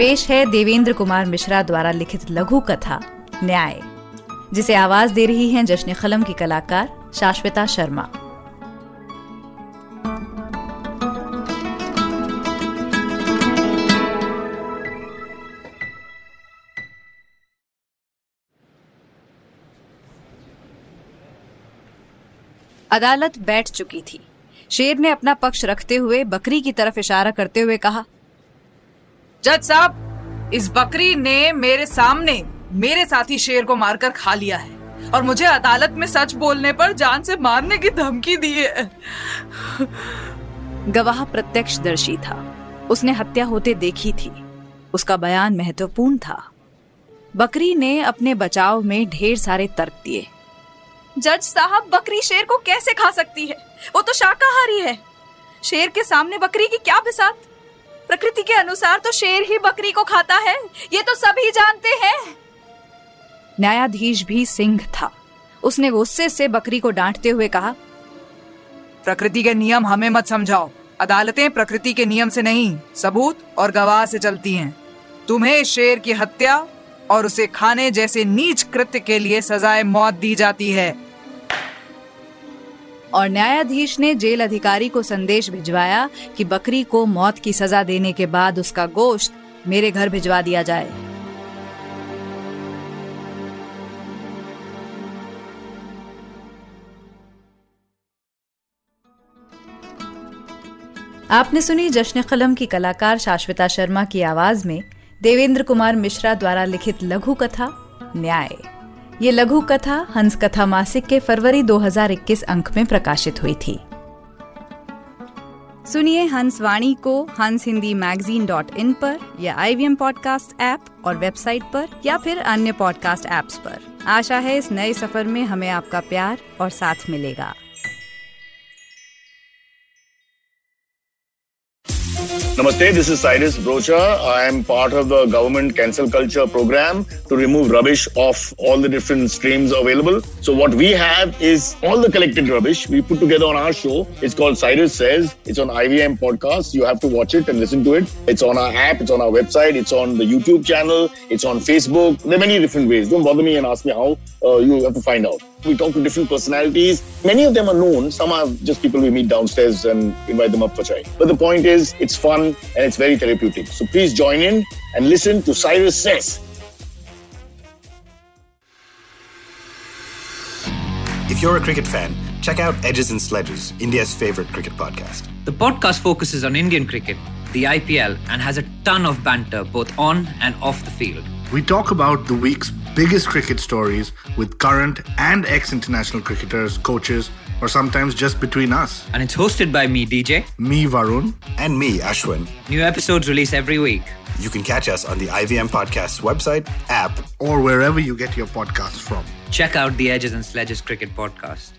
पेश है देवेंद्र कुमार मिश्रा द्वारा लिखित लघु कथा, न्याय, जिसे आवाज़ दे रही हैं जश्न कलम की कलाकार शाश्विता शर्मा। अदालत बैठ चुकी थी। शेर ने अपना पक्ष रखते हुए बकरी की तरफ़ इशारा करते हुए कहा जज साहब इस बकरी ने मेरे सामने मेरे साथी शेर को मारकर खा लिया है और मुझे अदालत में सच बोलने पर जान से मारने की धमकी दी है। गवाह प्रत्यक्षदर्शी था। उसने हत्या होते देखी थी। उसका बयान महत्वपूर्ण था। बकरी ने अपने बचाव में ढेर सारे तर्क दिए। जज साहब बकरी शेर को कैसे खा सकती है? वो तो शाकाहारी है। शेर के सामने बकरी की क्या बिसात प्रकृति के अनुसार तो शेर ही बकरी को खाता है। ये तो सभी जानते हैं। न्यायाधीश भी सिंह था। उसने गुस्से से बकरी को डांटते हुए कहा, प्रकृति के नियम हमें मत समझाओ। अदालतें प्रकृति के नियम से नहीं, सबूत और गवाह से चलती हैं। तुम्हें शेर की हत्या और उसे खाने जैसे नीच कृत्य के लिए सजाए मौत दी जाती है। और न्यायाधीश ने जेल अधिकारी को संदेश भिजवाया कि बकरी को मौत की सजा देने के बाद उसका गोश्त मेरे घर भिजवा दिया जाए। आपने सुनी जश्न कलम की कलाकार शाश्विता शर्मा की आवाज़ में देवेंद्र कुमार मिश्रा द्वारा लिखित लघु कथा न्याय। ये लघु कथा हंस कथा मासिक के फरवरी 2021 अंक में प्रकाशित हुई थी। सुनिए हंस वाणी को हंस हिंदी मैगजीन डॉट इन पर या आई वी पॉडकास्ट ऐप और वेबसाइट पर या फिर अन्य पॉडकास्ट ऐप्स पर। आशा है इस नए सफ़र में हमें आपका प्यार और साथ मिलेगा। Namaste, this is Cyrus Brocha. I am part of the government cancel culture program to remove rubbish off all the different streams available. So what we have is all the collected rubbish we put together on our show. It's called Cyrus Says. It's on IVM podcast. You have to watch it and listen to it. It's on our app. It's on our website. It's on the YouTube channel. It's on Facebook. There are many different ways. Don't bother me and ask me how. Uh, you have to find out. We talk to different personalities. Many of them are known. Some are just people we meet downstairs and invite them up for chai. But the point is, it's fun and it's very therapeutic. So please join in and listen to Cyrus Says. If you're a cricket fan, check out Edges and Sledges, India's favorite cricket podcast. The podcast focuses on Indian cricket, the IPL, and has a ton of banter both on and off the field. We talk about the week's biggest cricket stories with current and ex international cricketers, coaches, or sometimes just between us. And it's hosted by me, DJ. Me, Varun. And me, Ashwin. New episodes release every week. You can catch us on the IVM Podcast's website, app, or wherever you get your podcasts from. Check out the Edges and Sledges Cricket Podcast.